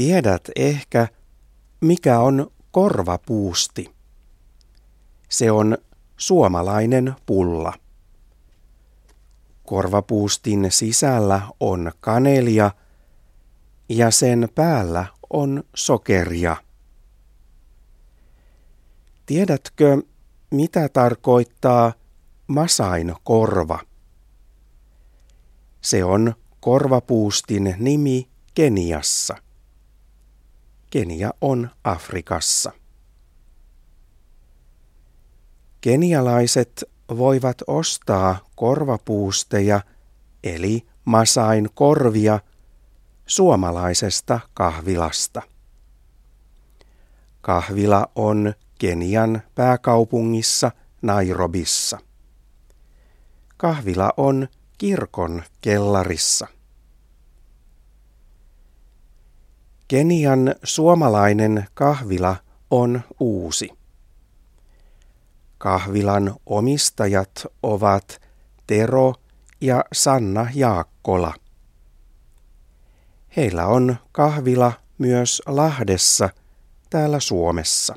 Tiedät ehkä, mikä on korvapuusti. Se on suomalainen pulla. Korvapuustin sisällä on kanelia ja sen päällä on sokeria. Tiedätkö, mitä tarkoittaa masain korva? Se on korvapuustin nimi Keniassa. Kenia on Afrikassa. Kenialaiset voivat ostaa korvapuusteja eli masain korvia suomalaisesta kahvilasta. Kahvila on Kenian pääkaupungissa Nairobissa. Kahvila on kirkon kellarissa. Kenian suomalainen kahvila on uusi. Kahvilan omistajat ovat Tero ja Sanna Jaakkola. Heillä on kahvila myös Lahdessa täällä Suomessa.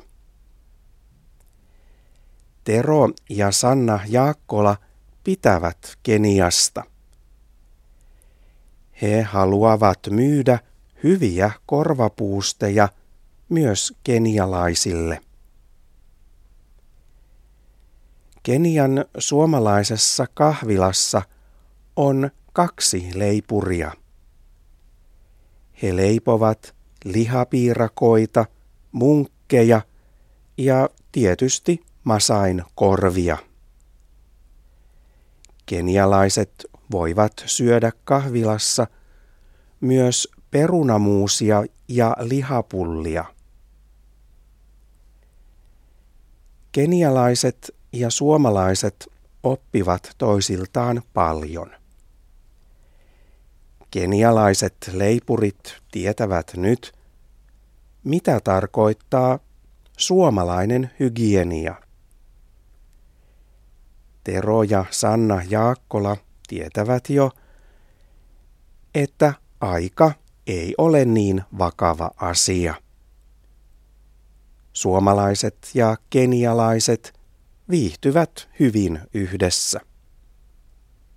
Tero ja Sanna Jaakkola pitävät Keniasta. He haluavat myydä hyviä korvapuusteja myös kenialaisille. Kenian suomalaisessa kahvilassa on kaksi leipuria. He leipovat lihapiirakoita, munkkeja ja tietysti masain korvia. Kenialaiset voivat syödä kahvilassa myös perunamuusia ja lihapullia. Kenialaiset ja suomalaiset oppivat toisiltaan paljon. Kenialaiset leipurit tietävät nyt, mitä tarkoittaa suomalainen hygienia. Tero ja Sanna Jaakkola tietävät jo, että aika ei ole niin vakava asia. Suomalaiset ja kenialaiset viihtyvät hyvin yhdessä.